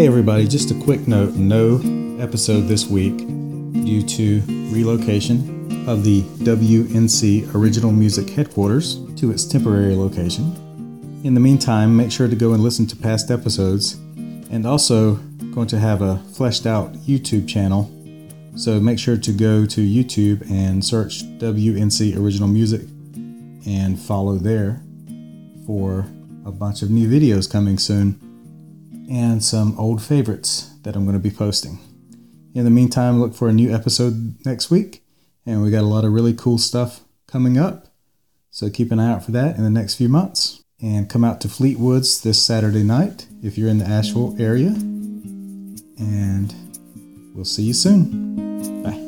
everybody, just a quick note no episode this week due to relocation of the WNC Original Music headquarters to its temporary location. In the meantime, make sure to go and listen to past episodes and also going to have a fleshed out YouTube channel. So make sure to go to YouTube and search WNC Original Music and follow there for a bunch of new videos coming soon and some old favorites that I'm going to be posting. In the meantime, look for a new episode next week, and we got a lot of really cool stuff coming up. So keep an eye out for that in the next few months. And come out to Fleetwood's this Saturday night if you're in the Asheville area. And we'll see you soon. Bye.